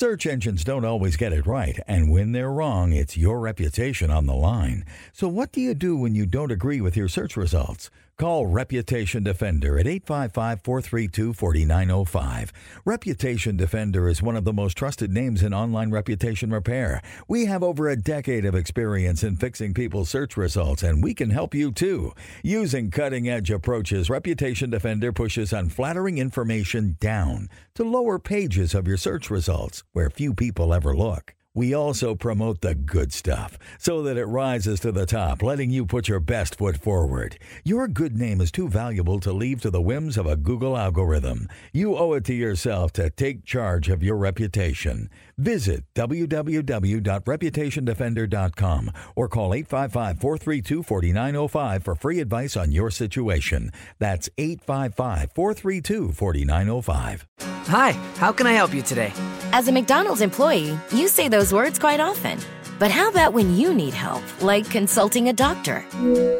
Search engines don't always get it right, and when they're wrong, it's your reputation on the line. So, what do you do when you don't agree with your search results? Call Reputation Defender at 855 432 4905. Reputation Defender is one of the most trusted names in online reputation repair. We have over a decade of experience in fixing people's search results, and we can help you too. Using cutting edge approaches, Reputation Defender pushes unflattering information down to lower pages of your search results where few people ever look. We also promote the good stuff so that it rises to the top, letting you put your best foot forward. Your good name is too valuable to leave to the whims of a Google algorithm. You owe it to yourself to take charge of your reputation. Visit www.reputationdefender.com or call 855 432 4905 for free advice on your situation. That's 855 432 4905. Hi, how can I help you today? As a McDonald's employee, you say those words quite often. But how about when you need help, like consulting a doctor?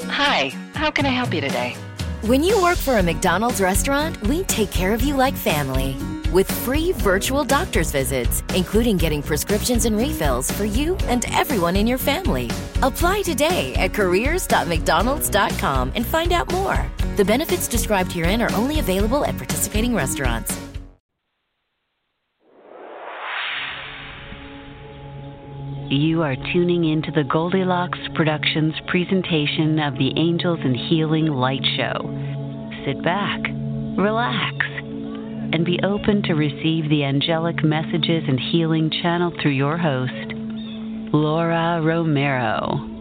Hi, how can I help you today? When you work for a McDonald's restaurant, we take care of you like family. With free virtual doctor's visits, including getting prescriptions and refills for you and everyone in your family. Apply today at careers.mcdonalds.com and find out more. The benefits described herein are only available at participating restaurants. You are tuning into the Goldilocks Productions presentation of the Angels and Healing Light Show. Sit back, relax, and be open to receive the angelic messages and healing channeled through your host, Laura Romero.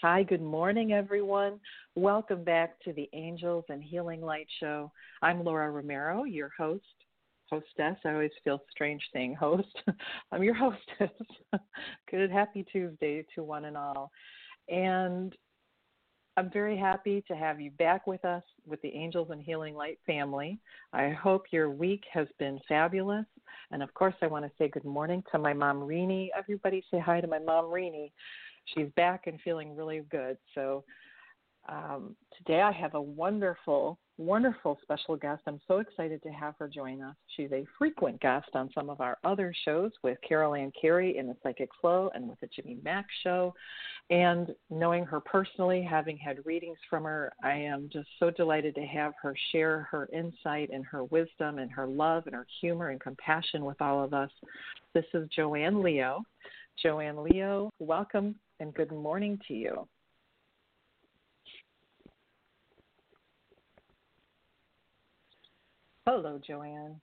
Hi, good morning, everyone. Welcome back to the Angels and Healing Light Show. I'm Laura Romero, your host, hostess. I always feel strange saying host. I'm your hostess. good, happy Tuesday to one and all. And I'm very happy to have you back with us with the Angels and Healing Light family. I hope your week has been fabulous. And of course, I want to say good morning to my mom, Rini. Everybody say hi to my mom, Rini she's back and feeling really good. So um, today I have a wonderful, wonderful special guest. I'm so excited to have her join us. She's a frequent guest on some of our other shows with Carol Ann Carey in the Psychic Flow and with the Jimmy Mack Show. And knowing her personally, having had readings from her, I am just so delighted to have her share her insight and her wisdom and her love and her humor and compassion with all of us. This is Joanne Leo. Joanne Leo, welcome and good morning to you. Hello, Joanne.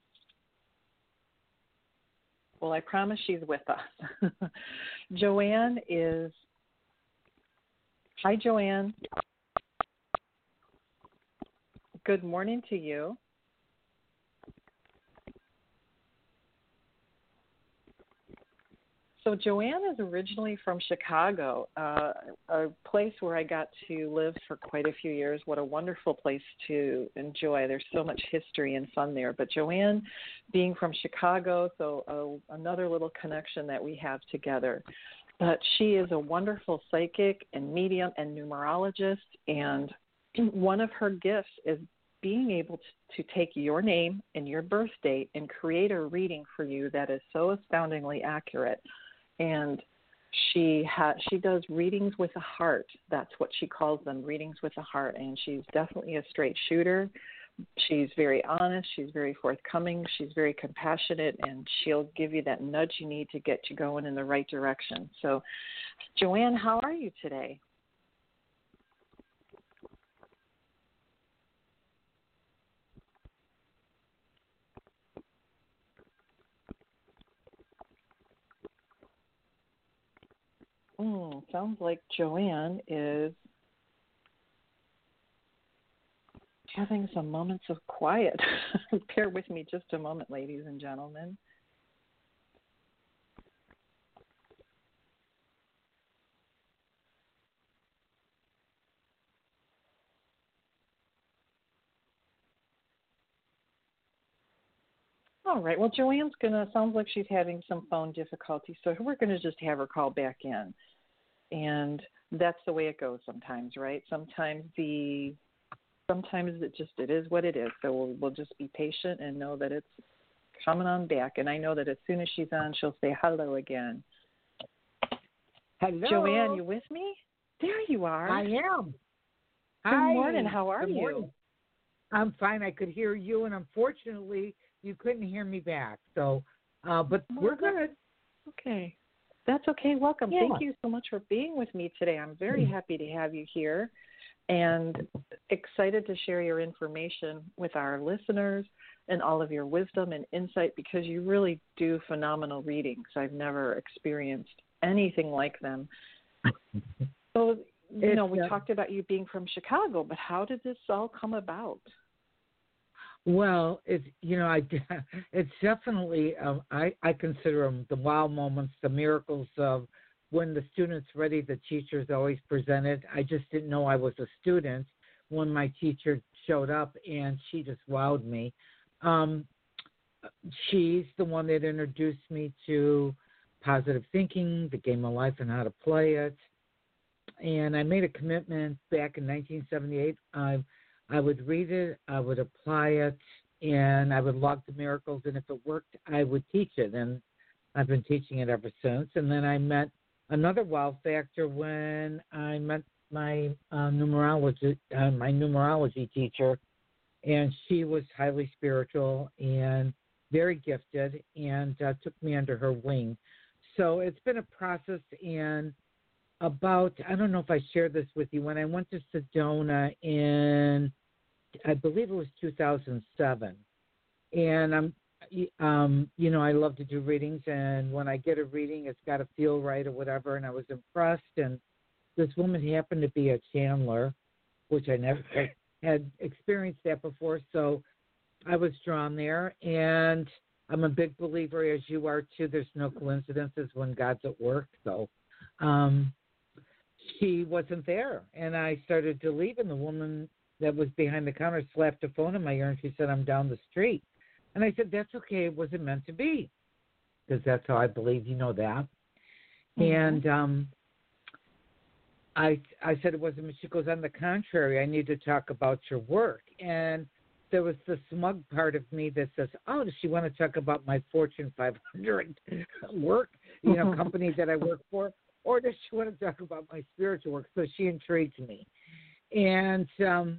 Well, I promise she's with us. Joanne is. Hi, Joanne. Good morning to you. So Joanne is originally from Chicago, uh, a place where I got to live for quite a few years. What a wonderful place to enjoy. There's so much history and fun there. But Joanne, being from Chicago, so uh, another little connection that we have together. But she is a wonderful psychic and medium and numerologist, and one of her gifts is being able to, to take your name and your birth date and create a reading for you that is so astoundingly accurate. And she has she does readings with a heart. That's what she calls them, readings with a heart. And she's definitely a straight shooter. She's very honest. She's very forthcoming. She's very compassionate, and she'll give you that nudge you need to get you going in the right direction. So, Joanne, how are you today? Mm, sounds like Joanne is having some moments of quiet. Bear with me just a moment, ladies and gentlemen. All right. Well, Joanne's gonna sounds like she's having some phone difficulty, so we're gonna just have her call back in, and that's the way it goes sometimes, right? Sometimes the sometimes it just it is what it is. So we'll we'll just be patient and know that it's coming on back. And I know that as soon as she's on, she'll say hello again. Hello, Joanne, you with me? There you are. I am. Good Hi. morning. How are Good you? morning. I'm fine. I could hear you, and unfortunately, you couldn't hear me back. So, uh, but we're good. Okay. That's okay. Welcome. Yeah. Thank you so much for being with me today. I'm very happy to have you here and excited to share your information with our listeners and all of your wisdom and insight because you really do phenomenal readings. I've never experienced anything like them. So, you know, we uh, talked about you being from Chicago, but how did this all come about? Well, it's you know, I it's definitely um, I I consider them the wow moments, the miracles of when the student's ready. The teacher's always presented. I just didn't know I was a student when my teacher showed up, and she just wowed me. Um, she's the one that introduced me to positive thinking, the game of life, and how to play it. And I made a commitment back in 1978. I I would read it, I would apply it, and I would log the miracles. And if it worked, I would teach it. And I've been teaching it ever since. And then I met another wow factor when I met my uh, numerology, uh, my numerology teacher, and she was highly spiritual and very gifted, and uh, took me under her wing. So it's been a process, and about I don't know if I shared this with you when I went to Sedona in I believe it was 2007, and I'm um you know I love to do readings, and when I get a reading, it's got to feel right or whatever. And I was impressed, and this woman happened to be a channeler, which I never had experienced that before, so I was drawn there, and I'm a big believer, as you are too. There's no coincidences when God's at work, so. Um, she wasn't there. And I started to leave, and the woman that was behind the counter slapped a phone in my ear, and she said, I'm down the street. And I said, That's okay. It wasn't meant to be. Because that's how I believe. You know that. Mm-hmm. And um, I, I said, It wasn't. She goes, On the contrary, I need to talk about your work. And there was the smug part of me that says, "Oh, does she want to talk about my Fortune 500 work, you know, company that I work for, or does she want to talk about my spiritual work?" So she intrigued me, and um,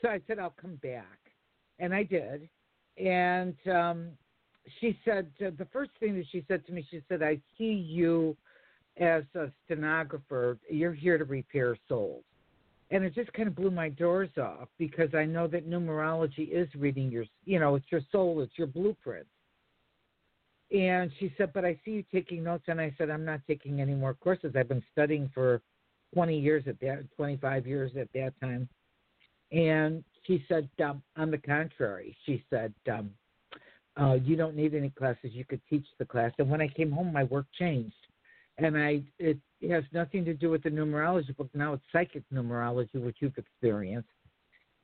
so I said, "I'll come back," and I did, and um, she said uh, the first thing that she said to me, she said, "I see you as a stenographer. You're here to repair souls." and it just kind of blew my doors off because I know that numerology is reading your, you know, it's your soul, it's your blueprint. And she said, "But I see you taking notes." And I said, "I'm not taking any more courses. I've been studying for 20 years at that, 25 years at that time." And she said, um, "On the contrary," she said, um, uh, "You don't need any classes. You could teach the class." And when I came home, my work changed. and I it has nothing to do with the numerology book. Now it's psychic numerology, which you've experienced,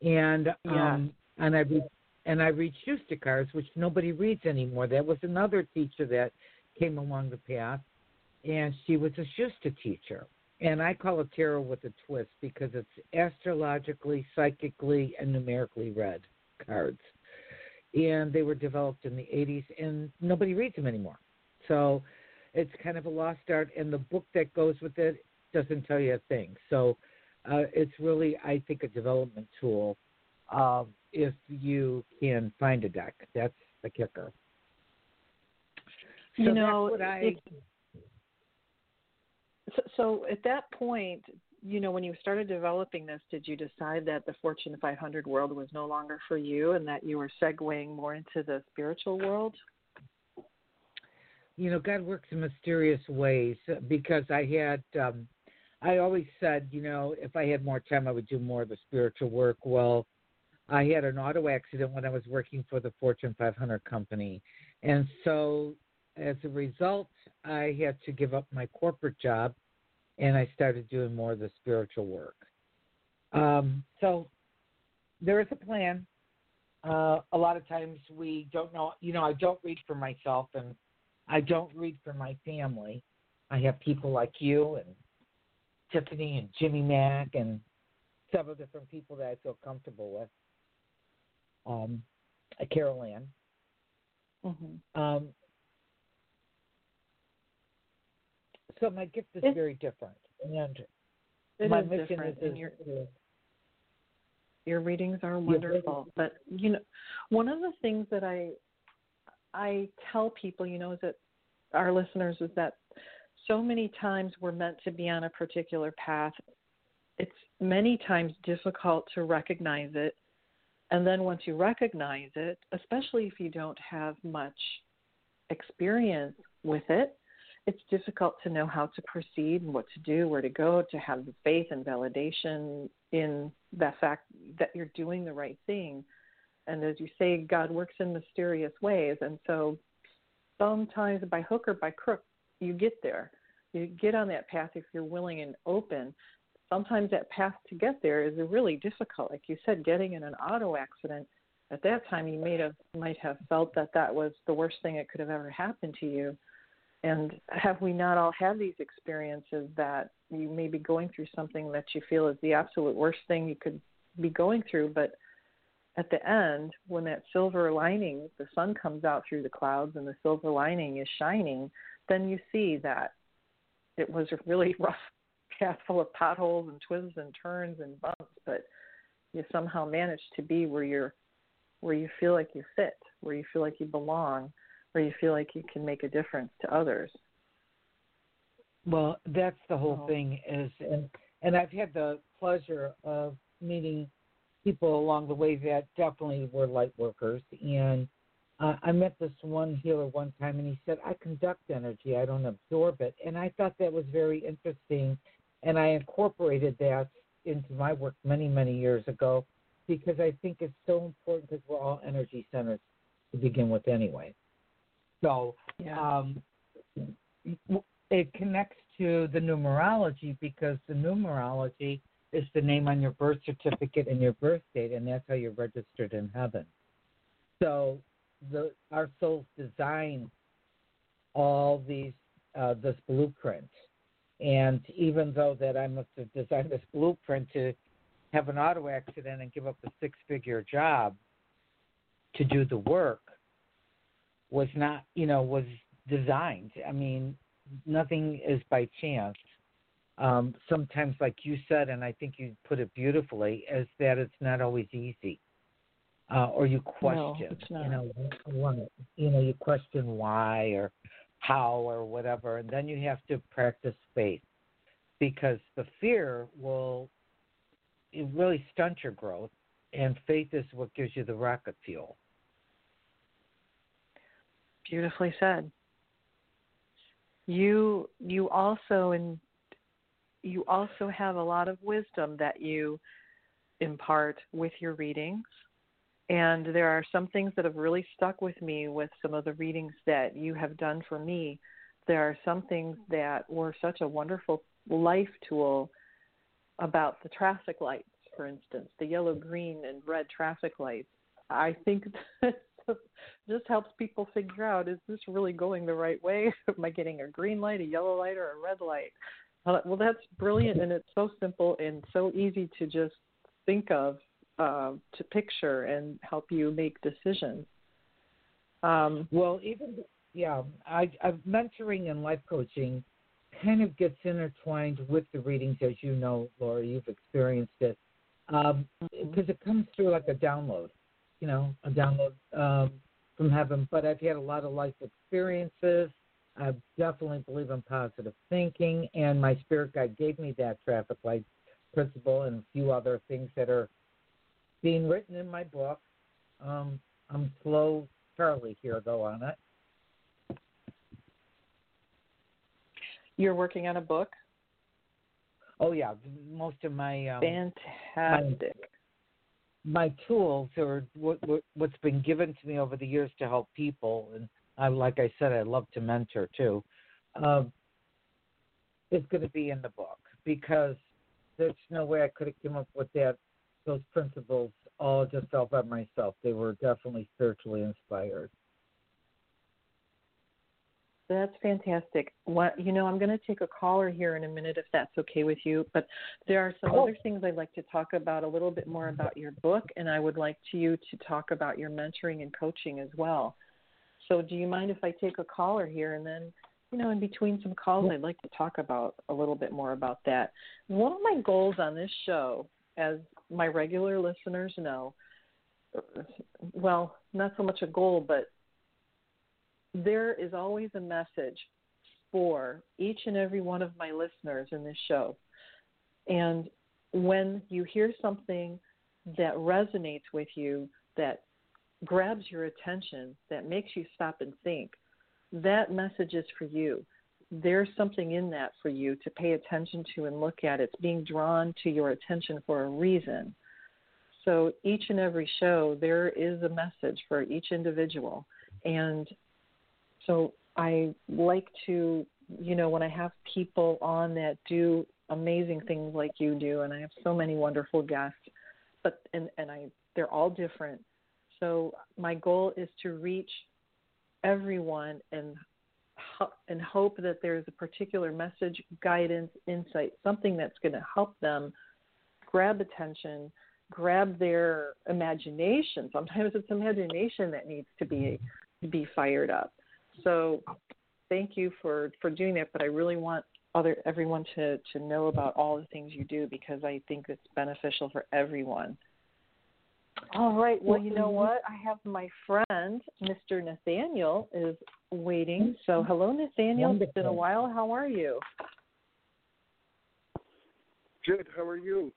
and yeah. um, and I read and I read Schuster cards, which nobody reads anymore. That was another teacher that came along the path, and she was a Schuster teacher. And I call it tarot with a twist because it's astrologically, psychically, and numerically read cards. And they were developed in the 80s, and nobody reads them anymore. So it's kind of a lost art, and the book that goes with it doesn't tell you a thing. So uh, it's really, I think, a development tool uh, if you can find a deck. That's the kicker. So you know, I, so, so at that point, you know, when you started developing this, did you decide that the Fortune 500 world was no longer for you and that you were segueing more into the spiritual world? You know, God works in mysterious ways because I had, um, I always said, you know, if I had more time, I would do more of the spiritual work. Well, I had an auto accident when I was working for the Fortune 500 company. And so as a result, I had to give up my corporate job and I started doing more of the spiritual work. Um, so there is a plan. Uh, a lot of times we don't know, you know, I don't read for myself and I don't read for my family. I have people like you and Tiffany and Jimmy Mack and several different people that I feel comfortable with. Um, Carol Ann. Mm-hmm. Um, so my gift is it's, very different, and my is mission is, and your, is your readings are wonderful. But you know, one of the things that I I tell people, you know, is that our listeners is that so many times we're meant to be on a particular path. It's many times difficult to recognize it. And then once you recognize it, especially if you don't have much experience with it, it's difficult to know how to proceed and what to do, where to go, to have the faith and validation in the fact that you're doing the right thing. And as you say, God works in mysterious ways. And so sometimes by hook or by crook, you get there. You get on that path if you're willing and open. Sometimes that path to get there is really difficult. Like you said, getting in an auto accident. At that time, you may have might have felt that that was the worst thing that could have ever happened to you and have we not all had these experiences that you may be going through something that you feel is the absolute worst thing you could be going through, but at the end, when that silver lining, the sun comes out through the clouds and the silver lining is shining, then you see that it was a really rough path full of potholes and twists and turns and bumps, but you somehow manage to be where you're where you feel like you fit, where you feel like you belong where you feel like you can make a difference to others. Well, that's the whole oh. thing is and and I've had the pleasure of meeting people along the way that definitely were light workers and uh, I met this one healer one time and he said, I conduct energy, I don't absorb it. And I thought that was very interesting. And I incorporated that into my work many, many years ago because I think it's so important because we're all energy centers to begin with anyway. So yeah. um, it connects to the numerology because the numerology is the name on your birth certificate and your birth date, and that's how you're registered in heaven. So the our souls design all these uh, this blueprint, and even though that I must have designed this blueprint to have an auto accident and give up a six figure job to do the work, was not, you know, was designed. I mean, nothing is by chance. Um, sometimes, like you said, and I think you put it beautifully, is that it's not always easy, uh, or you question, no, you know, you know, you question why or how or whatever, and then you have to practice faith because the fear will it really stunt your growth, and faith is what gives you the rocket fuel. Beautifully said. You you also in you also have a lot of wisdom that you impart with your readings. And there are some things that have really stuck with me with some of the readings that you have done for me there are some things that were such a wonderful life tool about the traffic lights, for instance, the yellow, green, and red traffic lights. I think that just helps people figure out is this really going the right way? Am I getting a green light, a yellow light, or a red light? Uh, well, that's brilliant, and it's so simple and so easy to just think of, uh, to picture, and help you make decisions. Um, well, even yeah, I, I mentoring and life coaching kind of gets intertwined with the readings, as you know, Laura. You've experienced it because um, mm-hmm. it comes through like a download, you know, a download um, from heaven. But I've had a lot of life experiences. I definitely believe in positive thinking, and my spirit guide gave me that traffic light principle and a few other things that are being written in my book. Um, I'm slow Charlie here though on it. You're working on a book. Oh yeah, most of my um, fantastic. My, my tools are what, what what's been given to me over the years to help people, and I like I said, I love to mentor too. Um, it's going to be in the book because there's no way I could have come up with that those principles all just all by myself. They were definitely spiritually inspired. That's fantastic. What you know, I'm going to take a caller here in a minute if that's okay with you. But there are some other things I'd like to talk about a little bit more about your book, and I would like to you to talk about your mentoring and coaching as well. So, do you mind if I take a caller here and then, you know, in between some calls, I'd like to talk about a little bit more about that. One of my goals on this show, as my regular listeners know, well, not so much a goal, but there is always a message for each and every one of my listeners in this show. And when you hear something that resonates with you, that grabs your attention, that makes you stop and think, that message is for you. There's something in that for you to pay attention to and look at. It's being drawn to your attention for a reason. So each and every show, there is a message for each individual. And so I like to, you know, when I have people on that do amazing things like you do, and I have so many wonderful guests, but and and I they're all different. So my goal is to reach everyone and and hope that there's a particular message, guidance, insight, something that's going to help them grab attention, grab their imagination. Sometimes it's imagination that needs to be to be fired up. So thank you for for doing that. But I really want other everyone to to know about all the things you do because I think it's beneficial for everyone. All right. Well, you know mm-hmm. what? I have my friend, Mr. Nathaniel, is waiting. So, hello, Nathaniel. Wonderful. It's been a while. How are you? Good. How are you?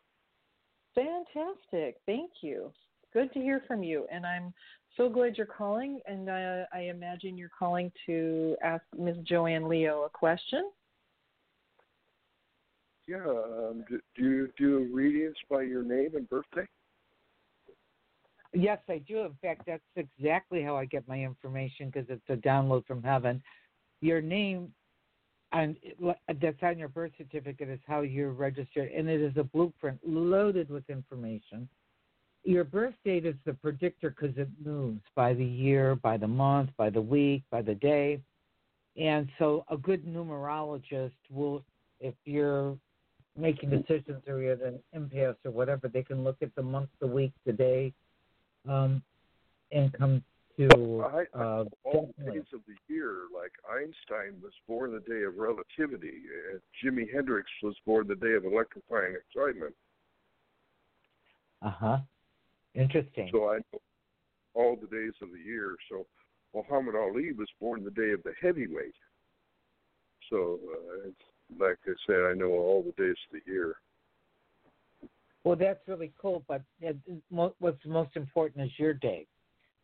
Fantastic. Thank you. Good to hear from you. And I'm so glad you're calling, and uh, I imagine you're calling to ask Ms. Joanne Leo a question. Yeah. Um, do, do you do readings by your name and birthday? Yes, I do. In fact, that's exactly how I get my information because it's a download from heaven. Your name and that's on your birth certificate is how you're registered, and it is a blueprint loaded with information your birth date is the predictor because it moves by the year, by the month, by the week, by the day. And so a good numerologist will, if you're making decisions or you're at an impasse or whatever, they can look at the month, the week, the day, um, and come to I, I, uh, all days of the year. Like Einstein was born the day of relativity, and Jimi Hendrix was born the day of electrifying excitement. Uh huh. Interesting. So I know all the days of the year. So Muhammad Ali was born the day of the heavyweight. So uh, it's, like I said, I know all the days of the year. Well, that's really cool. But what's most important is your date,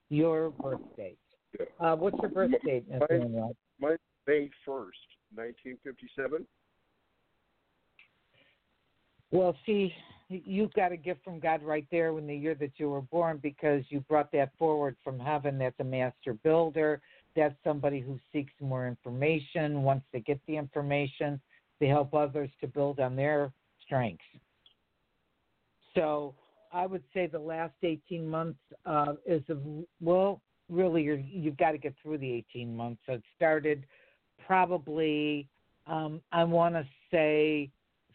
your birth date. Yeah. Uh, what's your birth date, Nathaniel? My, May first, nineteen fifty-seven. Well, see, you've got a gift from God right there in the year that you were born because you brought that forward from heaven. That's a master builder. that's somebody who seeks more information. Once they get the information, they help others to build on their strengths. So I would say the last 18 months uh, is a, well, really you're, you've got to get through the 18 months. So it started probably um, I want to say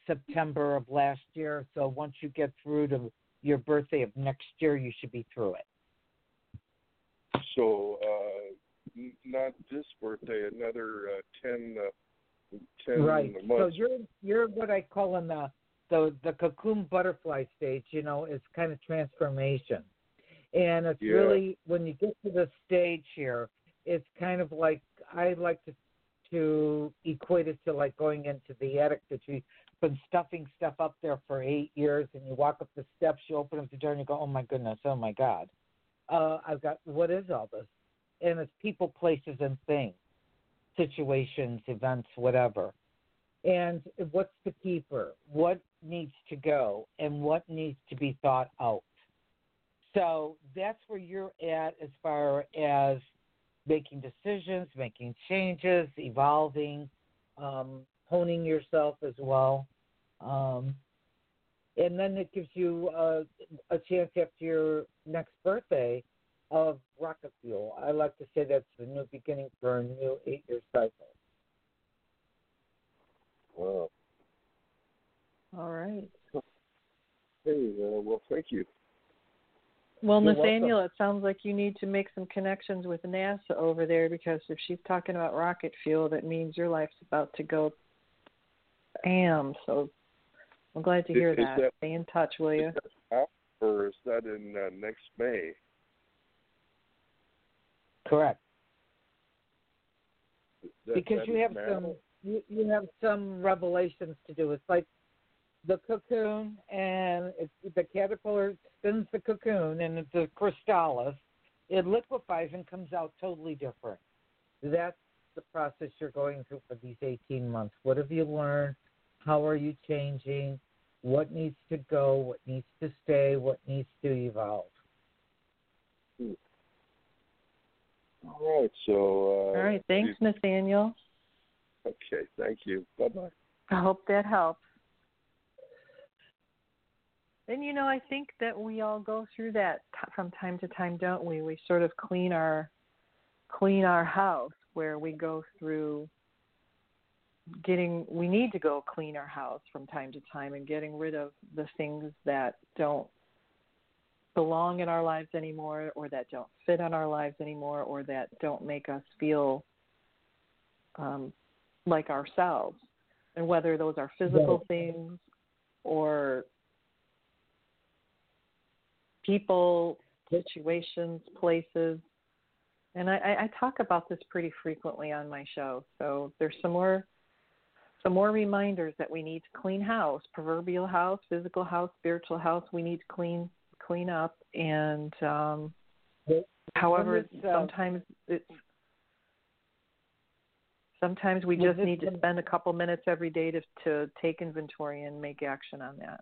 September of last year. So once you get through to your birthday of next year, you should be through it. So uh, not this birthday, another uh, 10, uh, 10 right. So you're you're what I call in the the the cocoon butterfly stage. You know, is kind of transformation, and it's Yeah. really when you get to the stage here, it's kind of like I like to to equate it to like going into the attic that you've been stuffing stuff up there for eight years, and you walk up the steps, you open up the door, and you go, "Oh my goodness, oh my God, uh, I've got what is all this?" And it's people, places, and things, situations, events, whatever. And what's the keeper? What needs to go, and what needs to be thought out? So that's where you're at as far as making decisions, making changes, evolving, um, honing yourself as well. Um, and then it gives you a chance after your next birthday of rocket fuel. I like to say that's the new beginning for a new eight year cycle. Wow. All right. Hey, uh, well, thank you. Well, You're Nathaniel, it sounds like you need to make some connections with NASA over there because if she's talking about rocket fuel, that means your life's about to go am. So I'm glad to hear Is that. that- Stay in touch, will you? That out, or is that in uh, next May? Correct. That- because that you have now? some you, you have some revelations to do. It's like the cocoon, and it's, the caterpillar spins the cocoon, and it's a chrysalis. It liquefies and comes out totally different. That's the process you're going through for these 18 months. What have you learned? How are you changing? What needs to go? What needs to stay? What needs to evolve? All right. So. Uh, All right. Thanks, Nathaniel. Okay. Thank you. Bye bye. I hope that helps. And you know, I think that we all go through that t- from time to time, don't we? We sort of clean our clean our house where we go through getting we need to go clean our house from time to time and getting rid of the things that don't belong in our lives anymore or that don't fit on our lives anymore or that don't make us feel um, like ourselves and whether those are physical things or people, situations, places. And I, I, I talk about this pretty frequently on my show. So there's some more some more reminders that we need to clean house, proverbial house, physical house, spiritual house. We need to clean clean up and um however it's, uh, sometimes it's sometimes we just need to spend a couple minutes every day to to take inventory and make action on that.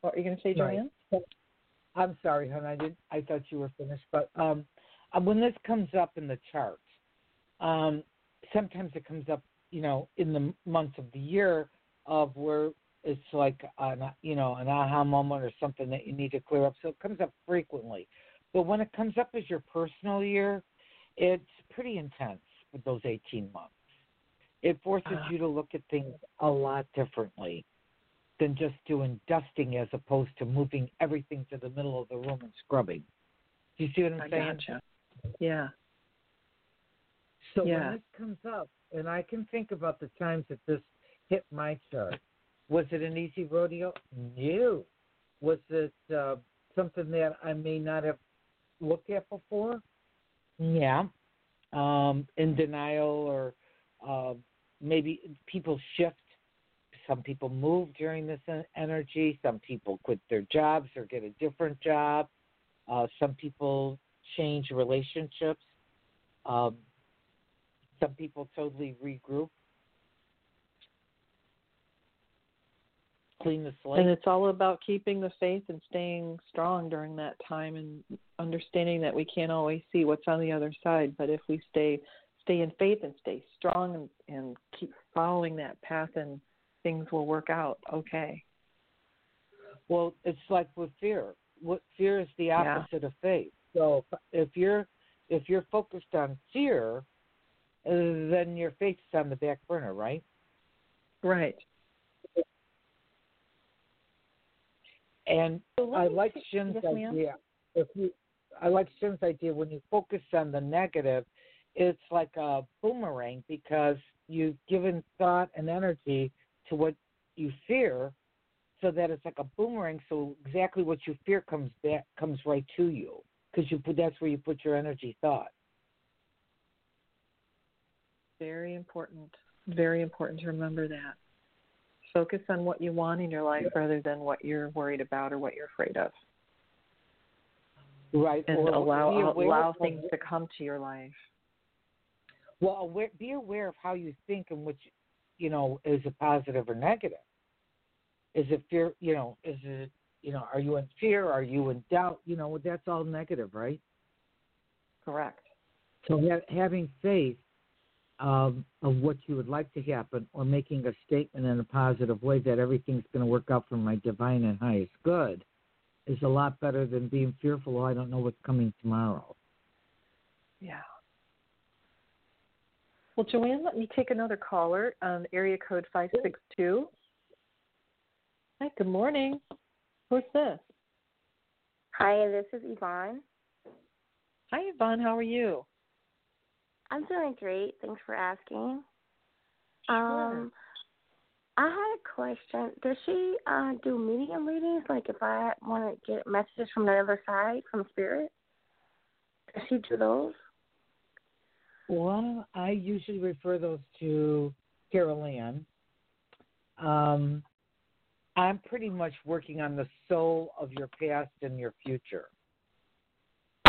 What are you going to say, Joanne? Right. I'm sorry, hon. I did. I thought you were finished, but um, uh, when this comes up in the charts, um, sometimes it comes up, you know, in the months of the year of where it's like an, you know, an aha moment or something that you need to clear up. So it comes up frequently, but when it comes up as your personal year, it's pretty intense with those 18 months. It forces Ah. you to look at things a lot differently than just doing dusting as opposed to moving everything to the middle of the room and scrubbing. Do you see what I'm I saying? gotcha. Yeah. So Yeah. when this comes up, and I can think about the times that this hit my chart, was it an easy rodeo? No. Was it uh, something that I may not have looked at before? Yeah. Um, in denial or uh, maybe people shift. Some people move during this energy. Some people quit their jobs or get a different job. Uh, some people change relationships. Um, some people totally regroup, clean the slate. And it's all about keeping the faith and staying strong during that time and understanding that we can't always see what's on the other side. But if we stay stay in faith and stay strong and, and keep following that path and things will work out okay. Well, it's like with fear. What fear is the opposite yeah. of faith. So if you're if you're focused on fear, uh, then your faith is on the back burner, right? Right. And I like Shinn's yes, idea. If you, I like Shinn's idea when you focus on the negative, it's like a boomerang because you've given thought and energy to what you fear, so that it's like a boomerang. So exactly what you fear comes back, comes right to you because you put that's where you put your energy thought. Very important. Very important to remember that. Focus on what you want in your life yeah. rather than what you're worried about or what you're afraid of. Right. And or allow allow things to come to your life. Well, aware, be aware of how you think and which, you know, is it positive or negative. Is it fear? You know, is it you know, are you in fear? Are you in doubt? You know, that's all negative, right? Correct. So ha- having faith um, of what you would like to happen, or making a statement in a positive way that everything's going to work out for my divine and highest good, is a lot better than being fearful. Oh, I don't know what's coming tomorrow. Yeah. Well, Joanne, let me take another caller. Um, area code five six two. Hi. Good morning. Who's this? Hi, this is Yvonne. Hi, Yvonne. How are you? I'm doing great. Thanks for asking. Sure. Um, I had a question. Does she uh, do medium readings? Like if I want to get messages from the other side, from spirit, does she do those? Well, I usually refer those to Carol Ann. Um, I'm pretty much working on the soul of your past and your future.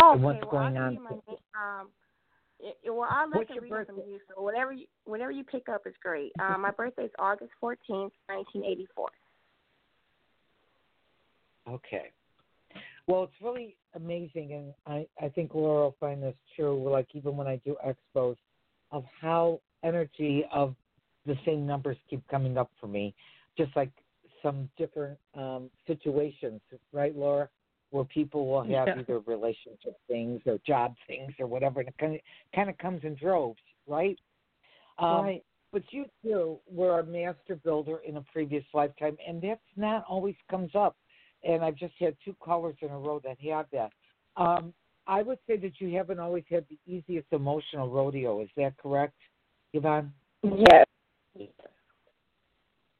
Oh, and what's well, going I'll on? You my, um, it, well, I'll let What's the read birthday? from you. So whatever you, whatever you pick up is great. Um, my birthday is August fourteenth, nineteen eighty four. Okay. Well, it's really amazing, and I, I think Laura will find this true. Like even when I do expos, of how energy of the same numbers keep coming up for me, just like some different um, situations, right, Laura, where people will have Yeah. either relationship things or job things or whatever, and it kind of, kind of comes in droves, right? Um, right. But you too were a master builder in a previous lifetime, and that's not always comes up. And I've just had two callers in a row that have that. Um, I would say that you haven't always had the easiest emotional rodeo. Is that correct, Yvonne? Yes.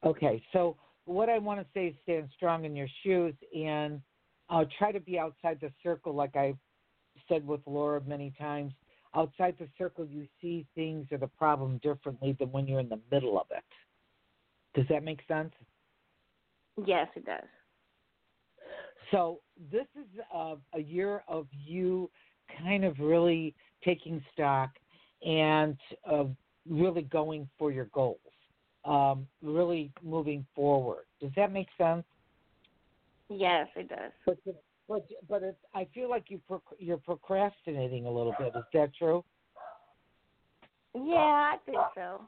Okay, so what I want to say is stand strong in your shoes and uh, try to be outside the circle, like I've said with Laura many times. Outside the circle, you see things or the problem differently than when you're in the middle of it. Does that make sense? Yes, it does. So this is a, a year of you kind of really taking stock and uh, really going for your goals, um, really moving forward. Does that make sense? Yes, it does. But but but it, I feel like you proc- you're procrastinating a little bit. Is that true? Yeah, I think so.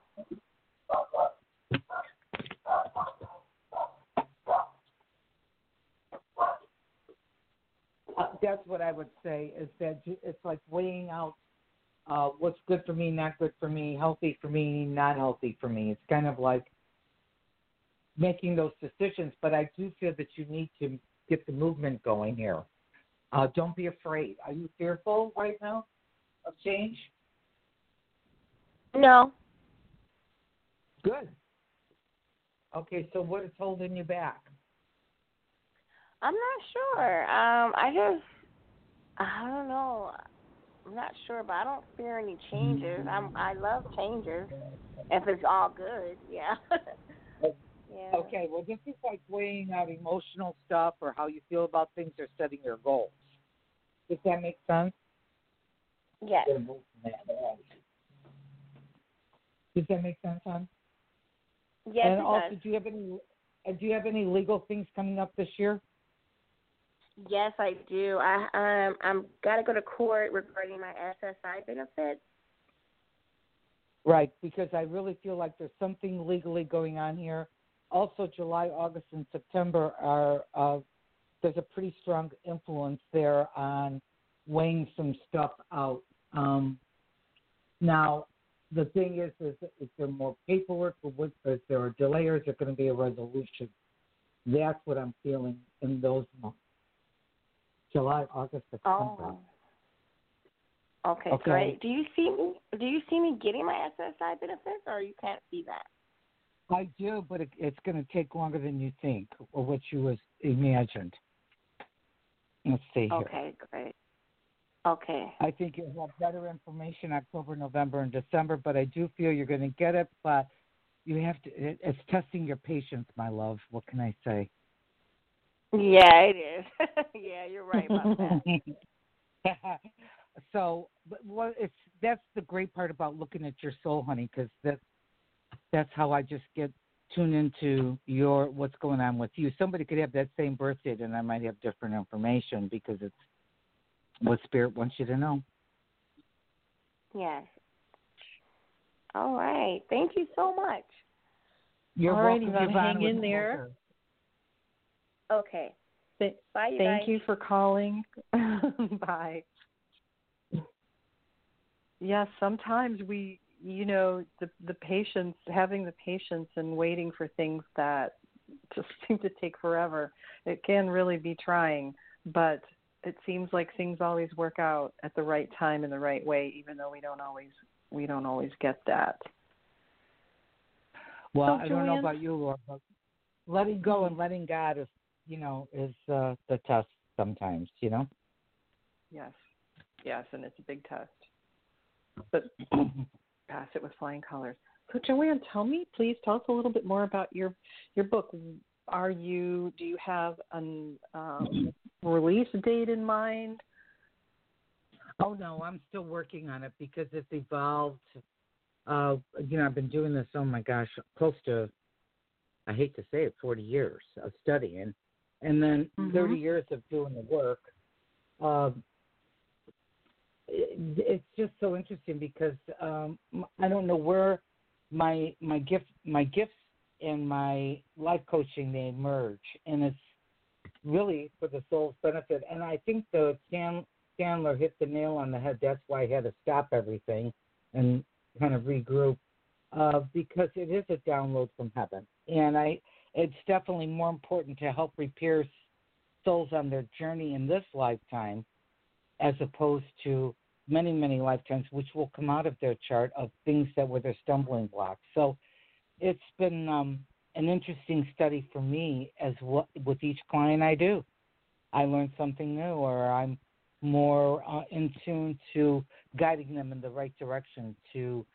Uh, that's what I would say. Is that it's like weighing out uh, what's good for me, not good for me, healthy for me, not healthy for me. It's kind of like making those decisions. But I do feel that you need to get the movement going here. Uh, don't be afraid. Are you fearful right now of change? No. Good. Okay, so what is holding you back? I'm not sure. Um, I just, I don't know. I'm not sure, but I don't fear any changes. I'm, I love changes if it's all good. Yeah. yeah. Okay, well, this is like weighing out emotional stuff or how you feel about things or setting your goals. Does that make sense? Yes. Does that make sense, hon? Yes, and also, does. do you have any? uh, Do you have any legal things coming up this year? Yes, I do. I um I'm gotta go to court regarding my SSI benefits. Right, because I really feel like there's something legally going on here. Also, July, August, and September are uh, there's a pretty strong influence there on weighing some stuff out. Um, now, the thing is, is, is there more paperwork, or is there a delay, or is there going to be a resolution? That's what I'm feeling in those months. July, August, September. Oh. Okay, Okay. great. Do you see me? Do you see me getting my SSI benefits, or you can't see that? I do, but it, it's going to take longer than you think, or what you was imagined. Let's see here. Okay, great. Okay. I think you'll have better information October, November, and December, but I do feel you're going to get it. But you have to. It, it's testing your patience, my love. What can I say? Yeah, it is. yeah, you're right about that. so, but what it's that's the great part about looking at your soul, honey, because that's that's how I just get tuned into your what's going on with you. Somebody could have that same birth date, and I might have different information because it's what spirit wants you to know. yes. All right. Thank you so much. You're All right, welcome, Yvonne, Yvonne, hang in there. pleasure. Okay. Th- Bye, you Thank guys. you for calling. Bye. Yes, sometimes we, you know, the the patience, having the patience and waiting for things that just seem to take forever. It can really be trying, but it seems like things always work out at the right time in the right way, even though we don't always we don't always get that. Well, So, I don't know about you, Laura, but letting go and letting God is, you know, is uh, the test sometimes. You know. Yes, yes, and it's a big test, but pass it with flying colors. So, Joanne, tell me, please, tell us a little bit more about your your book. Are you do you have an um, release date in mind? Oh no, I'm still working on it because it's evolved. Uh, you know, I've been doing this. Oh my gosh, close to, I hate to say it, 40 years of studying, and then Mhm. 30 years of doing the work. Um, it, it's just so interesting because um, I don't know where my my gift my gifts and my life coaching they merge, and it's really for the soul's benefit. And I think the Stan, Sandler hit the nail on the head. That's why I had to stop everything and kind of regroup uh, because it is a download from heaven, and I it's definitely more important to help repair souls on their journey in this lifetime as opposed to many many lifetimes which will come out of their chart of things that were their stumbling blocks so it's been um, an interesting study for me as what with each client I do. I learn something new, or I'm more uh, in tune to guiding them in the right direction to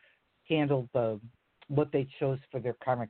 handle the what they chose for their karmic.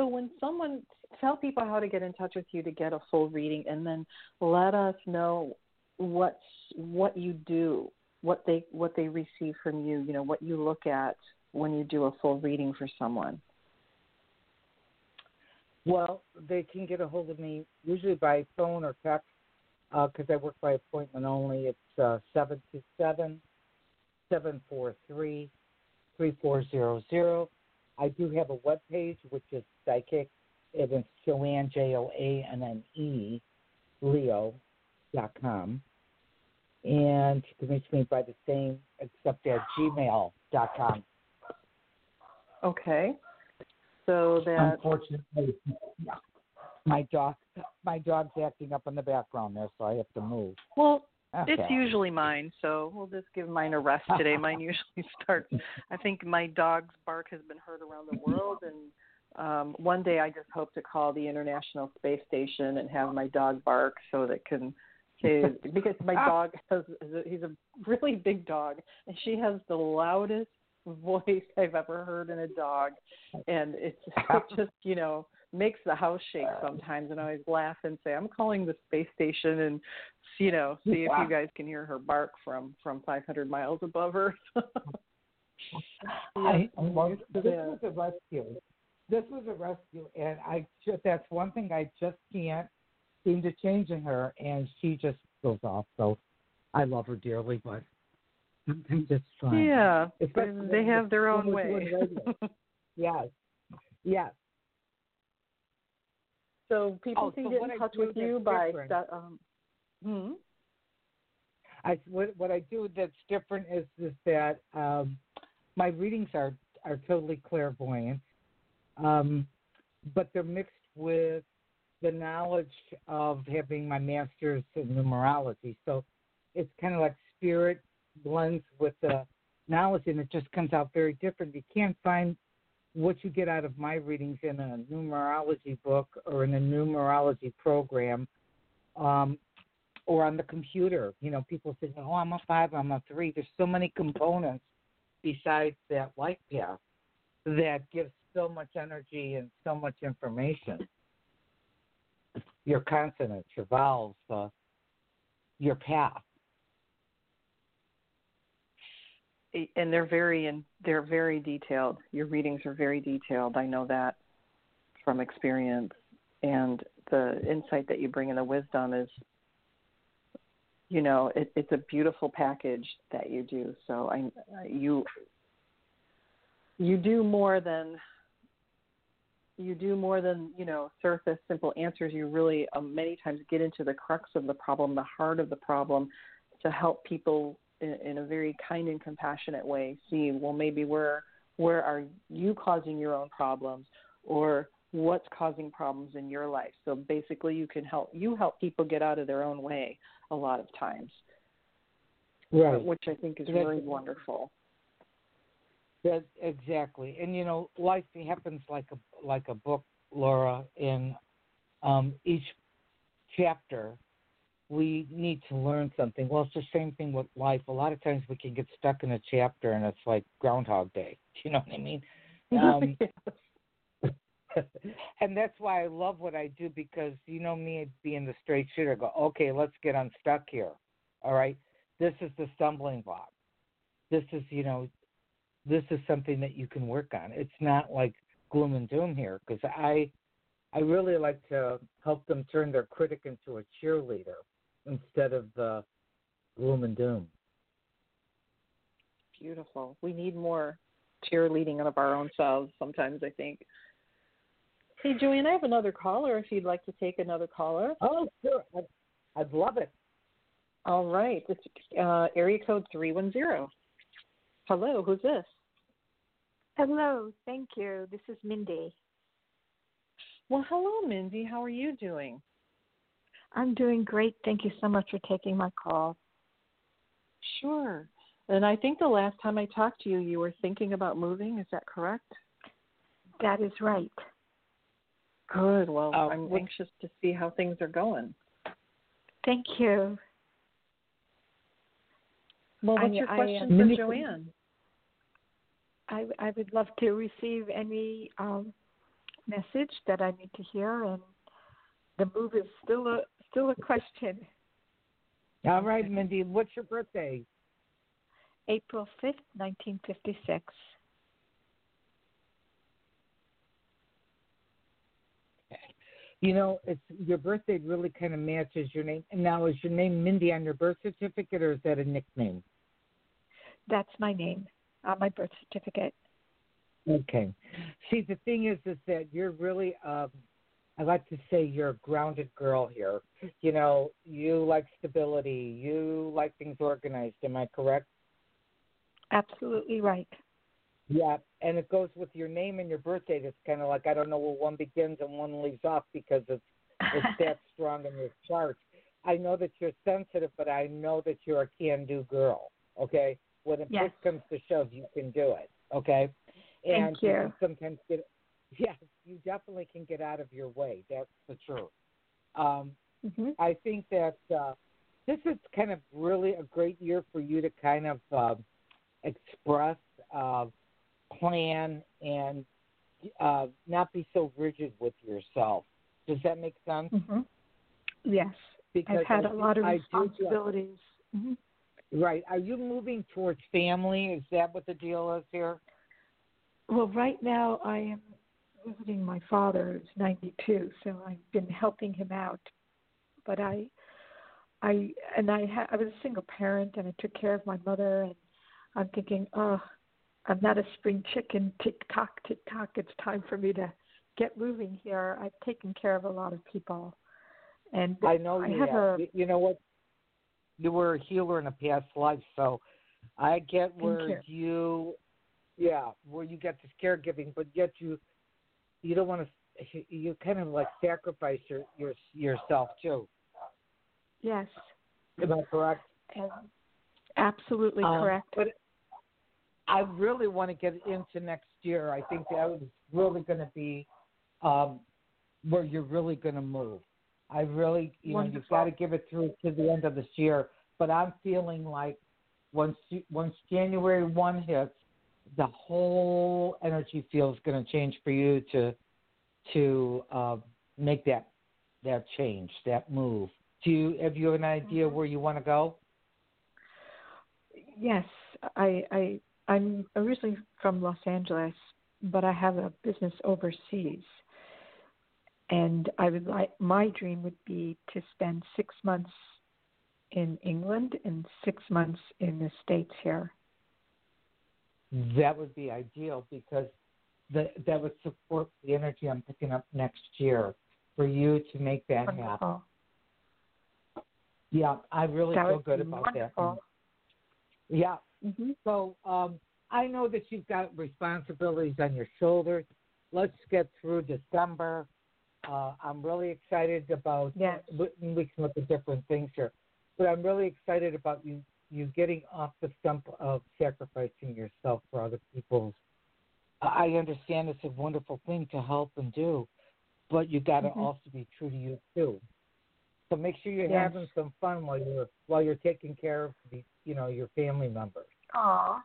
So, when someone tell people how to get in touch with you to get a full reading, and then let us know what's what you do, what they what they receive from you. You know what you look at when you do a full reading for someone. Well, they can get a hold of me usually by phone or text because I work by appointment only. It's uh, 727 743 3400. I do have a web page which is psychic. It is Joanne, J O A N N E, Leo dot com. And you can reach me by the same, except at gmail dot com. Okay. So that Unfortunately, my dog, my dog's acting up in the background there, so I have to move. well, Okay. it's usually mine, so we'll just give mine a rest today. Mine usually starts. I think my dog's bark has been heard around the world, and um, one day I just hope to call the International Space Station and have my dog bark so that can say because my dog has he's a really big dog and she has the loudest voice I've ever heard in a dog and it's just, you know, makes the house shake uh, sometimes and I always laugh and say, I'm calling the space station and you know, see if you guys can hear her bark from from five hundred miles above Earth. I, I, this was a rescue. This was a rescue, and I just that's one thing I just can't seem to change in her, and she just goes off. So I love her dearly, but sometimes it's fun. Yeah, Especially they have their own way. yes, yes. So people Oh, can so get in touch with you by that, um, hmm? I what what I do that's different is is that um, my readings are are totally clairvoyant, um, but they're mixed with the knowledge of having my master's in numerology. So it's kind of like spirit blends with the knowledge, and it just comes out very different. You can't find what you get out of my readings in a numerology book or in a numerology program. Um, or on the computer. You know, people say, "Oh, I'm a five, I'm a three. There's so many components besides that life path that gives so much energy and so much information. Your consonants, your vowels, uh, your path. And they're very in they're very detailed. Your readings are very detailed. I know that from experience, and the insight that you bring in the wisdom is, you know, it, it's a beautiful package that you do. So I you you do more than you do more than you know surface simple answers you really um, many times get into the crux of the problem the heart of the problem to help people in, in a very kind and compassionate way see well maybe where where are you causing your own problems or what's causing problems in your life? So basically you can help you help people get out of their own way a lot of times. Right. which i think is That's- really wonderful. That exactly, and you know, life happens like a like a book, Laura. In um, each chapter, we need to learn something. Well, it's the same thing with life. A lot of times we can get stuck in a chapter, and it's like Groundhog Day. You know what I mean? Um, and that's why I love what I do because you know me being the straight shooter. I go, okay, let's get unstuck here. All right, this is the stumbling block. This is you know, this is something that you can work on. It's not like gloom and doom here because I, I really like to help them turn their critic into a cheerleader instead of the gloom and doom. beautiful. We need more cheerleading of our own selves sometimes i think. Hey joanne i have another caller if you'd like to take another caller. Oh, sure, I'd, I'd love it. all right. It's uh, area code 310 hello who's this? Hello, thank you. This is Mindy. well hello mindy. How are you doing I'm doing great. Thank you so much for taking my call. sure and i think the last time i talked to you you were thinking about moving is that correct That is right. good well Uh, i'm anxious to see how things are going Thank you. well what's I- your I, question uh, for joanne I, I would love to receive any um, message that I need to hear, and the move is still a still a question. All right, Mindy, what's your birthday? April fifth, nineteen fifty six. You know, it's your birthday really kind of matches your name. And now, is your name Mindy on your birth certificate, or is that a nickname? That's my name on my birth certificate. Okay. See, the thing is, is that you're really, um, I like to say, you're a grounded girl here. You know, you like stability. You like things organized. Am I correct? Absolutely right. Yeah, and it goes with your name and your birth date. It's kind of like I don't know where one begins and one leaves off because it's it's that strong in your chart. I know that you're sensitive, but I know that you're a can-do girl. Okay, when it Yes. push comes to shove, you can do it. Okay, and Thank you. sometimes get yes, you definitely can get out of your way. That's the truth. Um, hmm I think that uh, this is kind of really a great year for you to kind of uh, express, uh, plan, and uh, not be so rigid with yourself. Does that make sense? Mm-hmm. Yes, because I've had I a lot of responsibilities. hmm Right. Are you moving towards family? Is that what the deal is here? Well, right now I am visiting my father, who's 92, so I've been helping him out. But I, I and I ha- I was a single parent, and I took care of my mother, and I'm thinking, oh, I'm not a spring chicken. Tick tock, tick tock. It's time for me to get moving here. I've taken care of a lot of people, and I know I you have a You- You know what? You were a healer in a past life, so I get where you, yeah, where you get this caregiving, but yet you, you don't want to. You kind of like sacrifice your, your yourself too. yes, Am I correct? and absolutely Um, correct. But I really want to get into next year. I think that is really going to be um, where you're really going to move. I really, you know, you've got to give it through to the end of this year. But I'm feeling like once you- once January one hits, the whole energy field is going to change for you to to uh, make that that change, that move. Do you have you an idea Mm-hmm. where you want to go? Yes, I, I I'm originally from Los Angeles, but I have a business overseas, and I would like my dream would be to spend six months in England and six months in the states here. That would be ideal because the, that would support the energy I'm picking up next year for you to make that happen. Yeah, I really That feel good about wonderful. that. Yeah. Mm-hmm. So um, I know that you've got responsibilities on your shoulders. Let's get through December. Uh, I'm really excited about. Yes. We, we can look at different things here, but I'm really excited about you you getting off the stump of sacrificing yourself for other people's. I understand it's a wonderful thing to help and do, but you got to Mhm. also be true to you too. So make sure you're Yes. having some fun while you're while you're taking care of the you know your family members. Aw,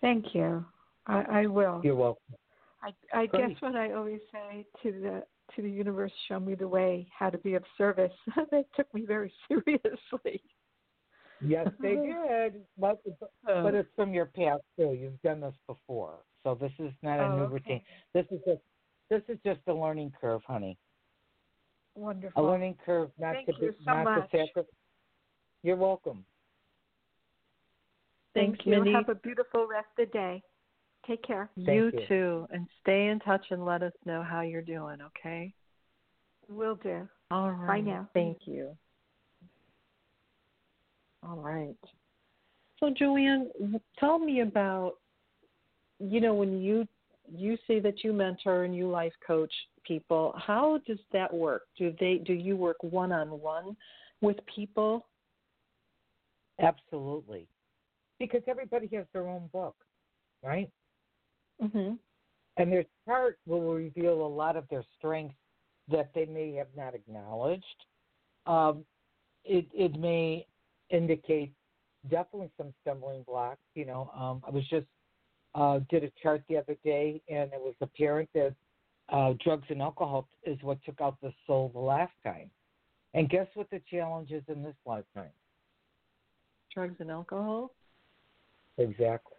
thank you. I, I will. You're welcome. I, I Great. guess what I always say to the to the universe, show me the way, how to be of service. they took me very seriously. Yes, they did, but Oh. but it's from your past too. You've done this before, so this is not a Oh, new okay. routine. This is just this is just a learning curve, honey. Wonderful. A learning curve, not Thank to you be, so not much. to sacrifice. You're welcome. Thank Thanks, you. Mindy. Have a beautiful rest of the day. Take care. Thank you you. too, and stay in touch and let us know how you're doing. Okay. Will do. All right. Bye now. Thank you. All right. So, Joanne, tell me about, you know, when you you say that you mentor and you life coach people, how does that work? Do they do you work one on one with people? Absolutely, because everybody has their own book, right? Mhm. And their chart will reveal a lot of their strengths that they may have not acknowledged. Um, it it may indicate definitely some stumbling blocks. You know, um, I was just uh, did a chart the other day, and it was apparent that uh, drugs and alcohol is what took out the soul the last time. And guess what the challenge is in this lifetime? Drugs and alcohol. Exactly.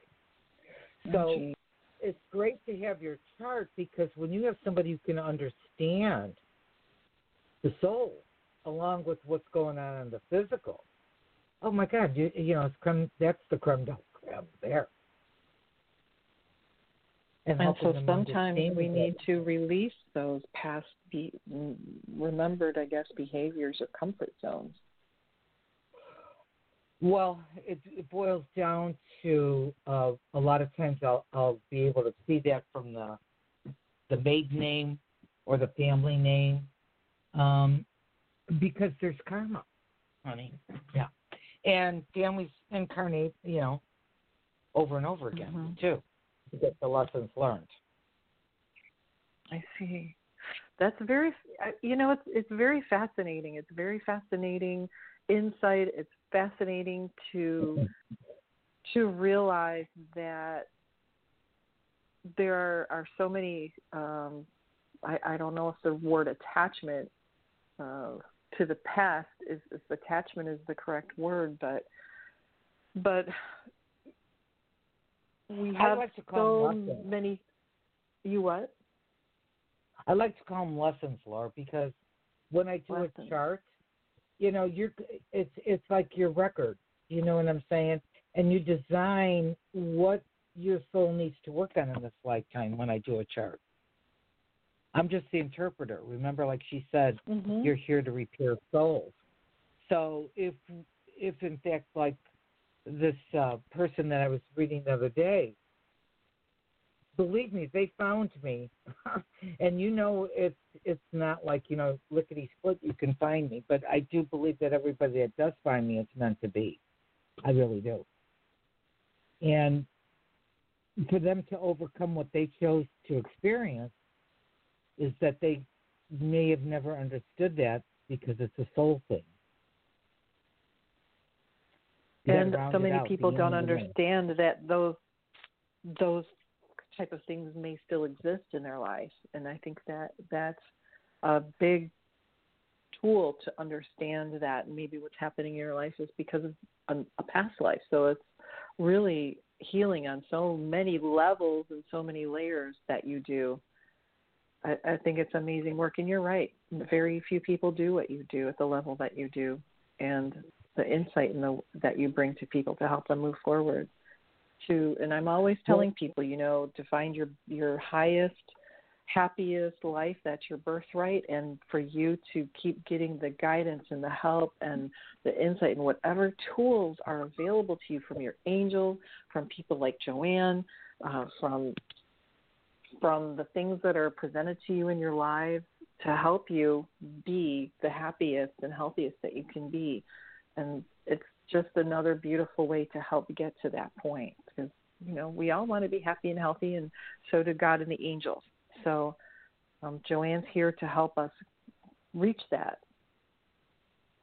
Oh, So gee. it's great to have your chart because when you have somebody who can understand the soul along with what's going on in the physical, oh my God, you you know it's creme, that's the creme de la creme there. And helping so sometimes we need to release those past, be, remembered, I guess, behaviors or comfort zones. Well, it, it boils down to uh, a lot of times I'll I'll be able to see that from the the maiden name or the family name, um, because there's karma, honey. Yeah, and families incarnate, you know, over and over again Mhm. too, to get the lessons learned. I see. That's very, you know, it's it's very fascinating. It's very fascinating insight. It's fascinating to to realize that there are, are so many. Um, I, I don't know if the word attachment uh, to the past is, is attachment is the correct word, but but we have like to call so many. You what? I like to call them lessons, Laura, because when I do Lessons. a chart, you know, you're it's it's like your record. You know what I'm saying? And you design what your soul needs to work on in this lifetime when I do a chart. I'm just the interpreter. Remember, like she said, Mhm. you're here to repair souls. So if if in fact like this uh, person that I was reading the other day, believe me, they found me, and you know it's it's not like you know lickety split you can find me, but I do believe that everybody that does find me, it's meant to be. I really do. And for them to overcome what they chose to experience is that they may have never understood that because it's a soul thing. You and so many people don't end of the day. understand that those those type of things may still exist in their life and i think that that's a big tool to understand that maybe what's happening in your life is because of a, a past life so it's really healing on so many levels and so many layers that you do I, I think it's amazing work. And you're right. Very few people do what you do at the level that you do. And the insight in the, that you bring to people to help them move forward. To and i'm always telling people you know to find your your highest happiest life that's your birthright and for you to keep getting the guidance and the help and the insight and whatever tools are available to you from your angel from people like joanne uh, from from the things that are presented to you in your lives to help you be the happiest and healthiest that you can be. And it's just another beautiful way to help get to that point because you know we all want to be happy and healthy and so do god and the angels. So um, joanne's here to help us reach that.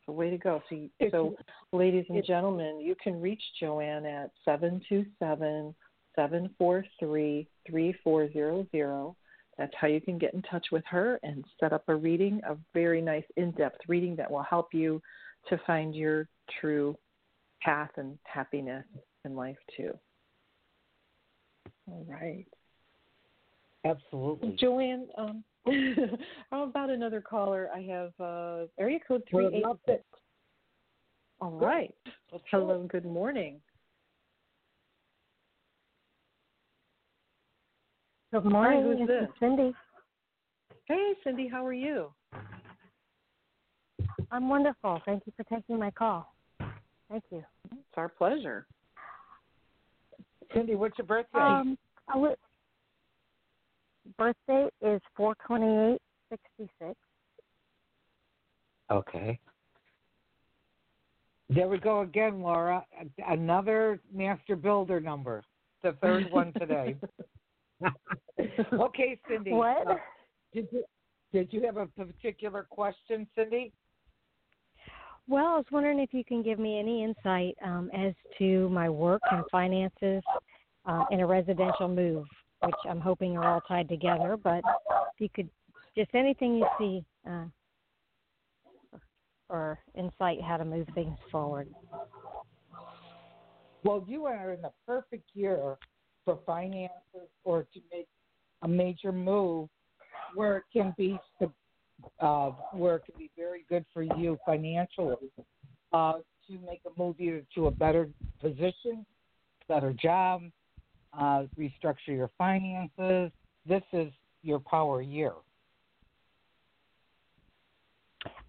So way to go. So, so ladies and gentlemen you can reach joanne at seven two seven seven four three three four zero zero that's how you can get in touch with her and set up a reading a very nice in-depth reading that will help you to find your true path and happiness in life too. All right. Absolutely. Joanne, um, how about another caller? I have uh, area code Would three eight love six. All right. Hello. Good morning. Good Hi, morning. who's this this? is Cindy. Hey, Cindy. How are you? I'm wonderful. Thank you for taking my call. Thank you. It's our pleasure. Cindy, what's your birthday? Um, I would, birth is four twenty eight sixty six. Okay. There we go again, Laura. Another master builder number. The third one today. okay, Cindy. What? uh, did you did you have a particular question, Cindy? Well, I was wondering if you can give me any insight um, as to my work and finances uh, in a residential move, which I'm hoping are all tied together. But if you could, just anything you see, uh, or insight how to move things forward. Well, you are in the perfect year for finances or to make a major move where it can be uh, where it can be very good for you financially uh, to make a move either to a better position, better job, uh, restructure your finances. This is your power year.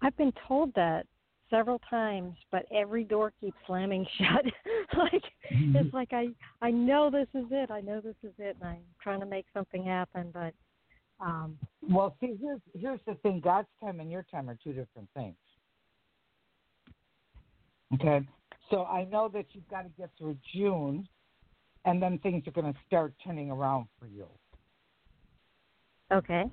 I've been told that several times, but every door keeps slamming shut. like it's like I I know this is it. I know this is it, and I'm trying to make something happen, but um Well, see, here's here's the thing: God's time and your time are two different things. Okay, so I know that you've got to get through June, and then things are going to start turning around for you. okay.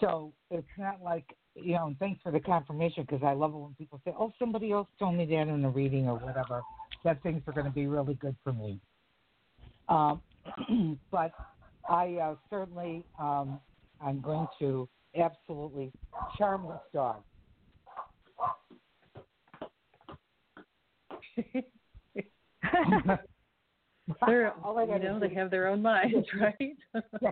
So it's not like you know, and thanks for the confirmation because I love it when people say, "Oh, somebody else told me that in a reading or whatever." That things are going to be really good for me. Um, but I uh, certainly, um, I'm going to absolutely charm this dog. They're, you know, they have their own minds, right? yeah.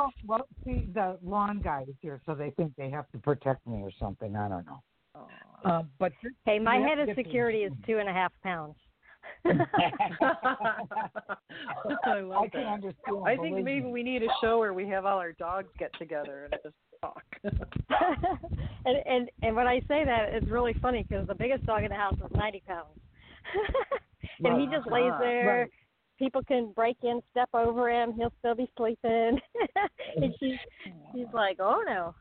Oh well, see, the lawn guy is here, so they think they have to protect me or something. I don't know. Uh, but hey, my head of security is two and a half pounds. I love I can that. understand. I think maybe me. we need a show where we have all our dogs get together and just talk. and and and when I say that, it's really funny because the biggest dog in the house is ninety pounds, and he just lays there. Right. People can break in, step over him. He'll still be sleeping, and she's she's like, "Oh no."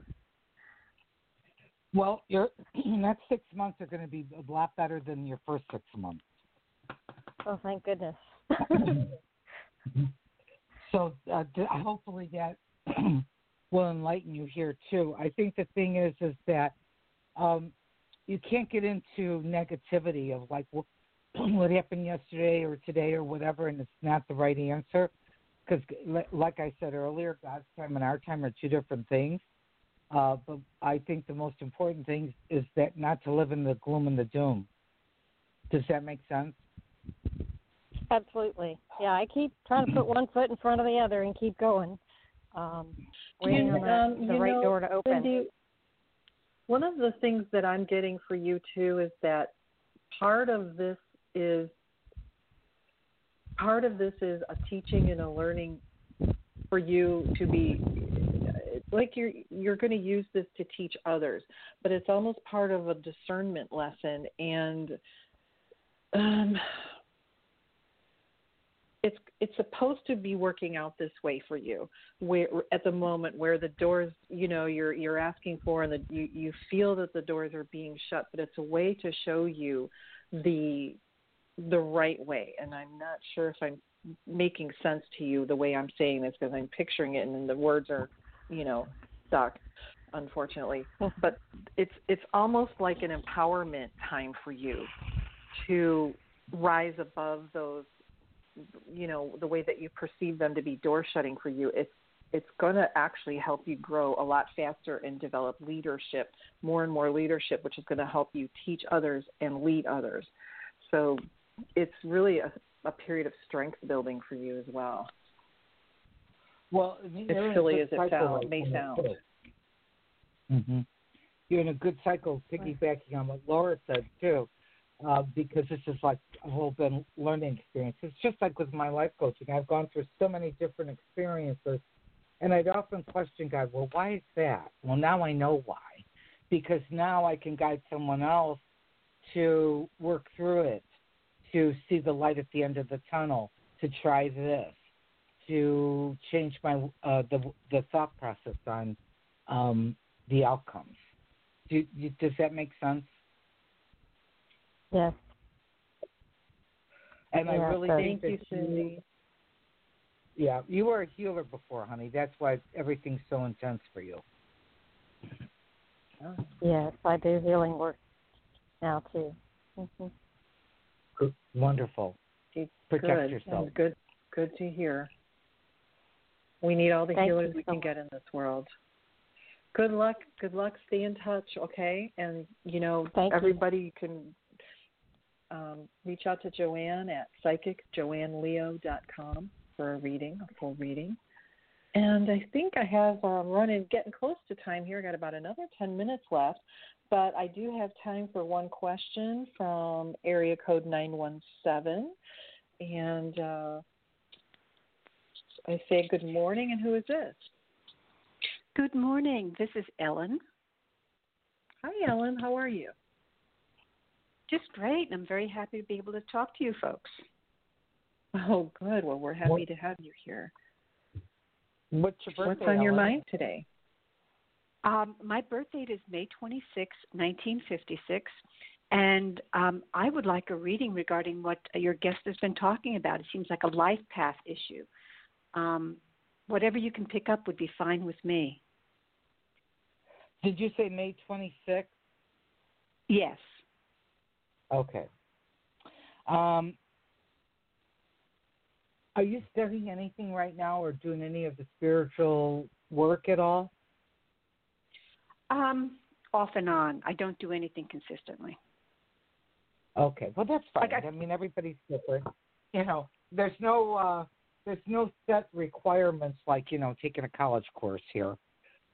Well, your next six months are going to be a lot better than your first six months. Oh, thank goodness. So uh, hopefully that will enlighten you here too. I think the thing is, is that um, you can't get into negativity of like what, what happened yesterday or today or whatever, and it's not the right answer. Because, like I said earlier, God's time and our time are two different things. Uh, but I think the most important thing is that not to live in the gloom and the doom. Does that make sense? Absolutely. Yeah, I keep trying to put one foot in front of the other and keep going. Um, waiting on And, that, um, the you right know, door to open. Cindy, one of the things that I'm getting for you too is that part of this is part of this is a teaching and a learning for you to be like you're you're going to use this to teach others, but it's almost part of a discernment lesson and um it's it's supposed to be working out this way for you where at the moment where the doors you know you're you're asking for and the, you you feel that the doors are being shut but it's a way to show you the the right way. And i'm not sure if i'm making sense to you the way i'm saying this because i'm picturing it and the words are you know stuck unfortunately. But it's it's almost like an empowerment time for you to rise above those you know the way that you perceive them to be door shutting for you. It's it's going to actually help you grow a lot faster and develop leadership more and more leadership which is going to help you teach others and lead others. So it's really a, a period of strength building for you as well Well, as you're in a silly as it sound, right may sound too. hmm You're in a good cycle, piggybacking on what Laura said too, uh, because this is like a whole been learning experience. It's just like with my life coaching. I've gone through so many different experiences, and I'd often question God, well, why is that? Well, now I know why, because now I can guide someone else to work through it, to see the light at the end of the tunnel, to try this, to change my uh, the the thought process on um, the outcomes. Do, you, does that make sense? Yes. And I really so- think thank you cindy yeah, you were a healer before, honey. That's why everything's so intense for you. Yes, I do healing work now too. hmm Good. Wonderful. Protect good. yourself. and good good to hear. We need all the Thank healers we so can get in this world. Good luck good luck. Stay in touch okay? And you know Thank everybody you can um, reach out to joanne at psychicjoanneleo.com for a reading a full reading. And i think i have um, running getting close to time here. I got about another 10 minutes left but i do have time for one question from area code 917 and uh, I say good morning, and who is this? Good morning. This is Ellen. Hi, Ellen. How are you? Just great. I'm very happy to be able to talk to you folks. Oh, good. Well, we're happy What- to have you here. What's your birthday? What's on your mind today? Um, my birth date is May 26, 1956, and um, I would like a reading regarding what your guest has been talking about. It seems like a life path issue. Um, whatever you can pick up would be fine with me. Did you say May 26th? Yes. Okay. Um, are you studying anything right now or doing any of the spiritual work at all? Um, off and on. I don't do anything consistently. Okay, well that's fine. Like I, mean, everybody's different. You know, there's no uh, there's no set requirements like you know taking a college course here.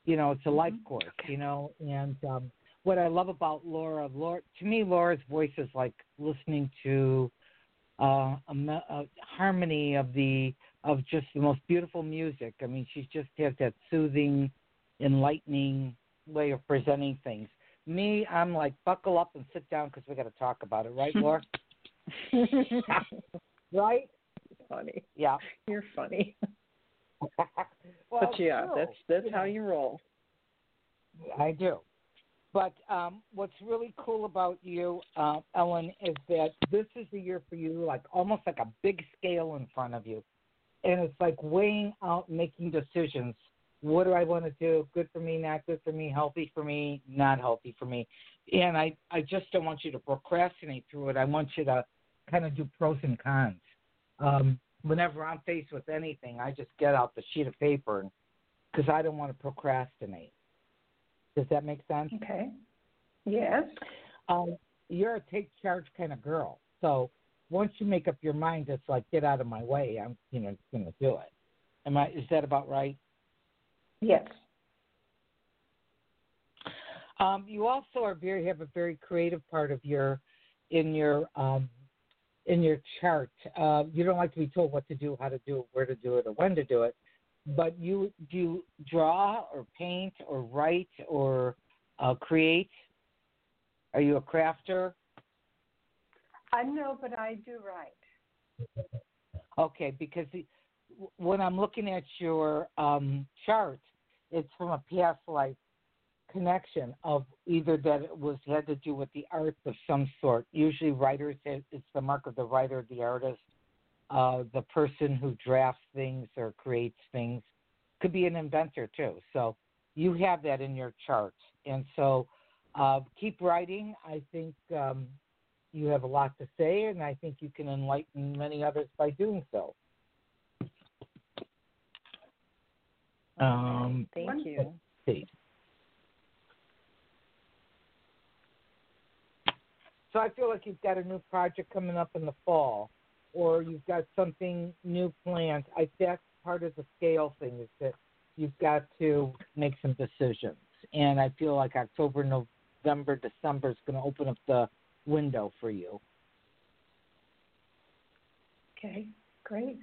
You know, it's a life course. You know, and um, what I love about Laura, Laura to me, Laura's voice is like listening to uh, a, a harmony of the of just the most beautiful music. I mean, she just has that soothing, enlightening way of presenting things. Me, I'm like buckle up and sit down because we got to talk about it, right, Laura? right? Funny. Yeah. You're funny. well, but yeah, that's that's how know. you roll. I do. But um, what's really cool about you, uh, Ellen, is that this is the year for you, like almost like a big scale in front of you. And it's like weighing out, making decisions. What do I want to do? Good for me, not good for me, healthy for me, not healthy for me. And I, I just don't want you to procrastinate through it. I want you to kind of do pros and cons. Um, whenever I'm faced with anything, I just get out the sheet of paper and because I don't want to procrastinate. Does that make sense? Okay. Yes. Um, you're a take charge kind of girl. So once you make up your mind, it's like get out of my way. I'm, you know, going to do it. Am I? Is that about right? Yes. Um, you also are very have a very creative part of your in your um, in your chart. Uh, you don't like to be told what to do, how to do it, where to do it, or when to do it. But you do you draw or paint or write or uh, create. Are you a crafter? I know, but I do write. Okay, because the, when I'm looking at your um, chart, it's from a past life connection of either that it was had to do with the arts of some sort. Usually, writers it's the mark of the writer, the artist, uh, the person who drafts things or creates things. Could be an inventor too. So you have that in your chart, and so uh, keep writing. I think um, you have a lot to say, and I think you can enlighten many others by doing so. Um, Thank you. see. So I feel like you've got a new project coming up in the fall, or you've got something new planned. I that's part of the scale thing is that you've got to make some decisions, and I feel like October, November, December is going to open up the window for you. Okay, great.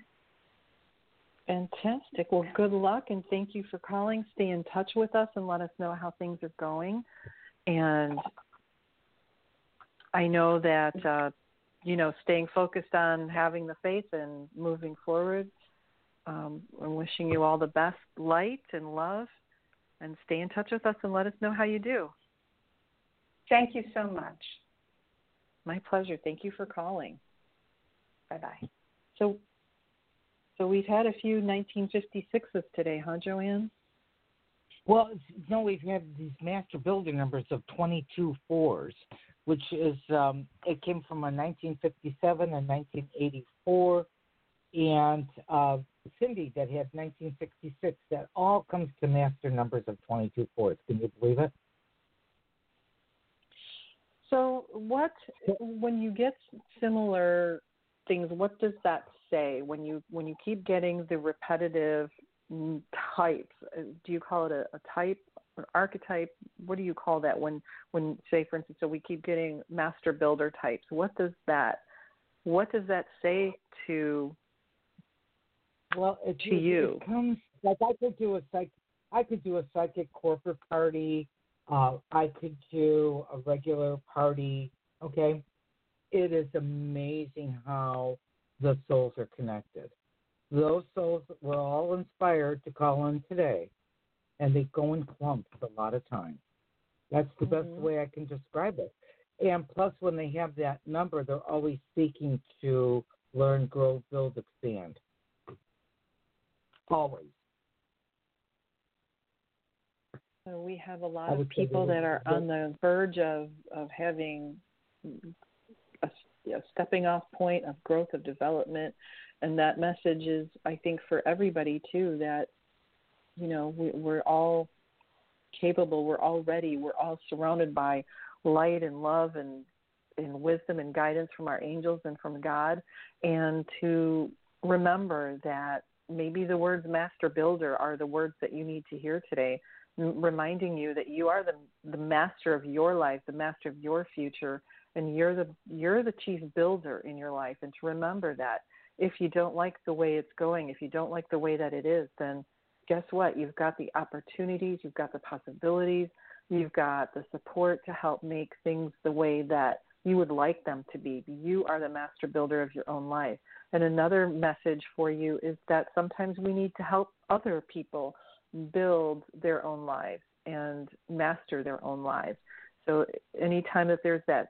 Fantastic. Well, good luck and thank you for calling. Stay in touch with us and let us know how things are going. And I know that, uh, you know, staying focused on having the faith and moving forward. Um, I'm wishing you all the best light and love. And stay in touch with us and let us know how you do. Thank you so much. My pleasure. Thank you for calling. Bye bye. So, so we've had a few 1956s today, huh, Joanne? Well, no, we've had these master builder numbers of 22 fours, which is um, it came from a 1957 and 1984, and uh, Cindy that had 1966. That all comes to master numbers of 22 fours. Can you believe it? So, what when you get similar things? What does that say when you when you keep getting the repetitive types? uh, Do you call it a, a type, an archetype? What do you call that when when say for instance, so we keep getting master builder types? What does that what does that say to Well, it, To it- you. it comes like I could do a psych. I could do a psychic corporate party. Uh, I could do a regular party. Okay, it is amazing how the souls are connected. Those souls were all inspired to call in today, and they go in clumps a lot of times. That's the best Mhm. way I can describe it. And plus, when they have that number, they're always seeking to learn, grow, build, expand. Always. So we have a lot of people that are on the verge of of having a stepping off point of growth of development, and that message is, I think, for everybody too. That you know we, we're all capable, we're all ready, we're all surrounded by light and love and and wisdom and guidance from our angels and from God, and to remember that maybe the words master builder are the words that you need to hear today reminding you that you are the the master of your life, the master of your future, and you're the you're the chief builder in your life. And to remember that if you don't like the way it's going, if you don't like the way that it is, then guess what? You've got the opportunities, you've got the possibilities, you've got the support to help make things the way that you would like them to be. You are the master builder of your own life. And another message for you is that sometimes we need to help other people build their own lives and master their own lives. So anytime that there's that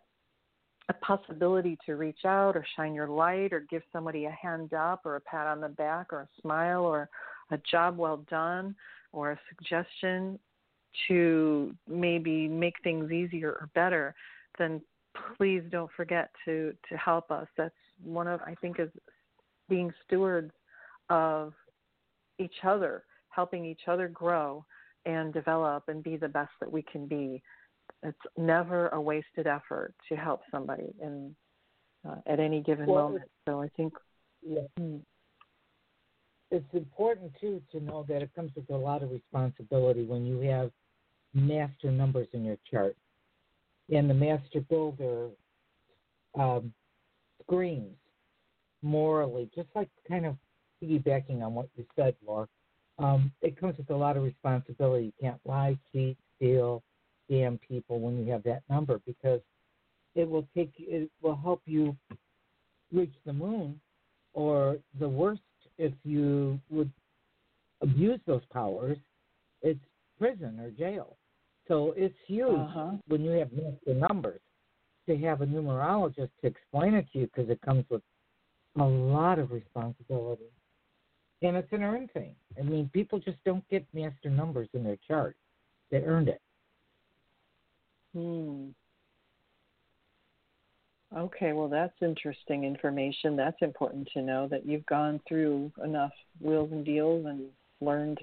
a possibility to reach out or shine your light or give somebody a hand up or a pat on the back or a smile or a job well done or a suggestion to maybe make things easier or better, then please don't forget to to help us. That's one of I think is being stewards of each other helping each other grow and develop and be the best that we can be. It's never a wasted effort to help somebody in uh, at any given well, moment. So I think yeah. Hmm. it's important too to know that it comes with a lot of responsibility when you have master numbers in your chart. And the master builder um, screams morally, just like kind of piggybacking on what you said, Laura um, it comes with a lot of responsibility. You can't lie, cheat, steal, scam people when you have that number because it will take it will help you reach the moon, or the worst if you would abuse those powers, it's prison or jail. So it's huge uh-huh. when you have master numbers to have a numerologist to explain it to you because it comes with a lot of responsibility and it's an earned thing. I mean, people just don't get master numbers in their chart; they earned it. Hmm. Okay, well, that's interesting information. That's important to know that you've gone through enough wheels and deals and learned,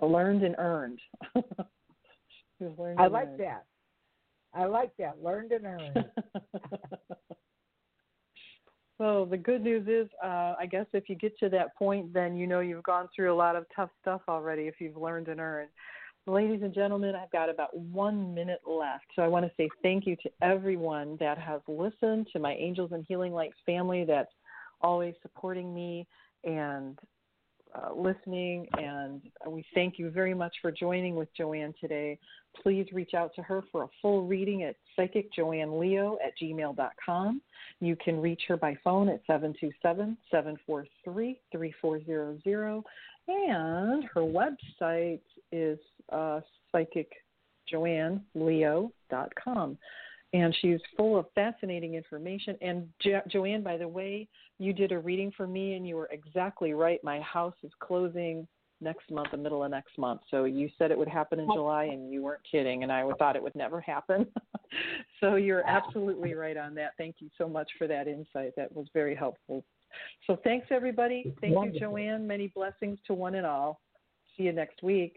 learned and earned. learned I like earned. that. I like that. Learned and earned. Well, the good news is, uh, I guess if you get to that point, then you know you've gone through a lot of tough stuff already if you've learned and earned. Ladies and gentlemen, I've got about one minute left. So I want to say thank you to everyone that has listened, to my Angels and Healing Light family that's always supporting me and uh, listening. And we thank you very much for joining with Joanne today. Please reach out to her for a full reading at psychicjoanneleo at gmail.com. You can reach her by phone at 727 743 3400. And her website is uh, psychicjoanneleo.com and she's full of fascinating information. And jo- Joanne, by the way, you did a reading for me, and you were exactly right. My house is closing next month, the middle of next month. So you said it would happen in July, and you weren't kidding. And I thought it would never happen. so you're absolutely right on that. Thank you so much for that insight. That was very helpful. So thanks, everybody. Thank you, Joanne. Many blessings to one and all. See you next week.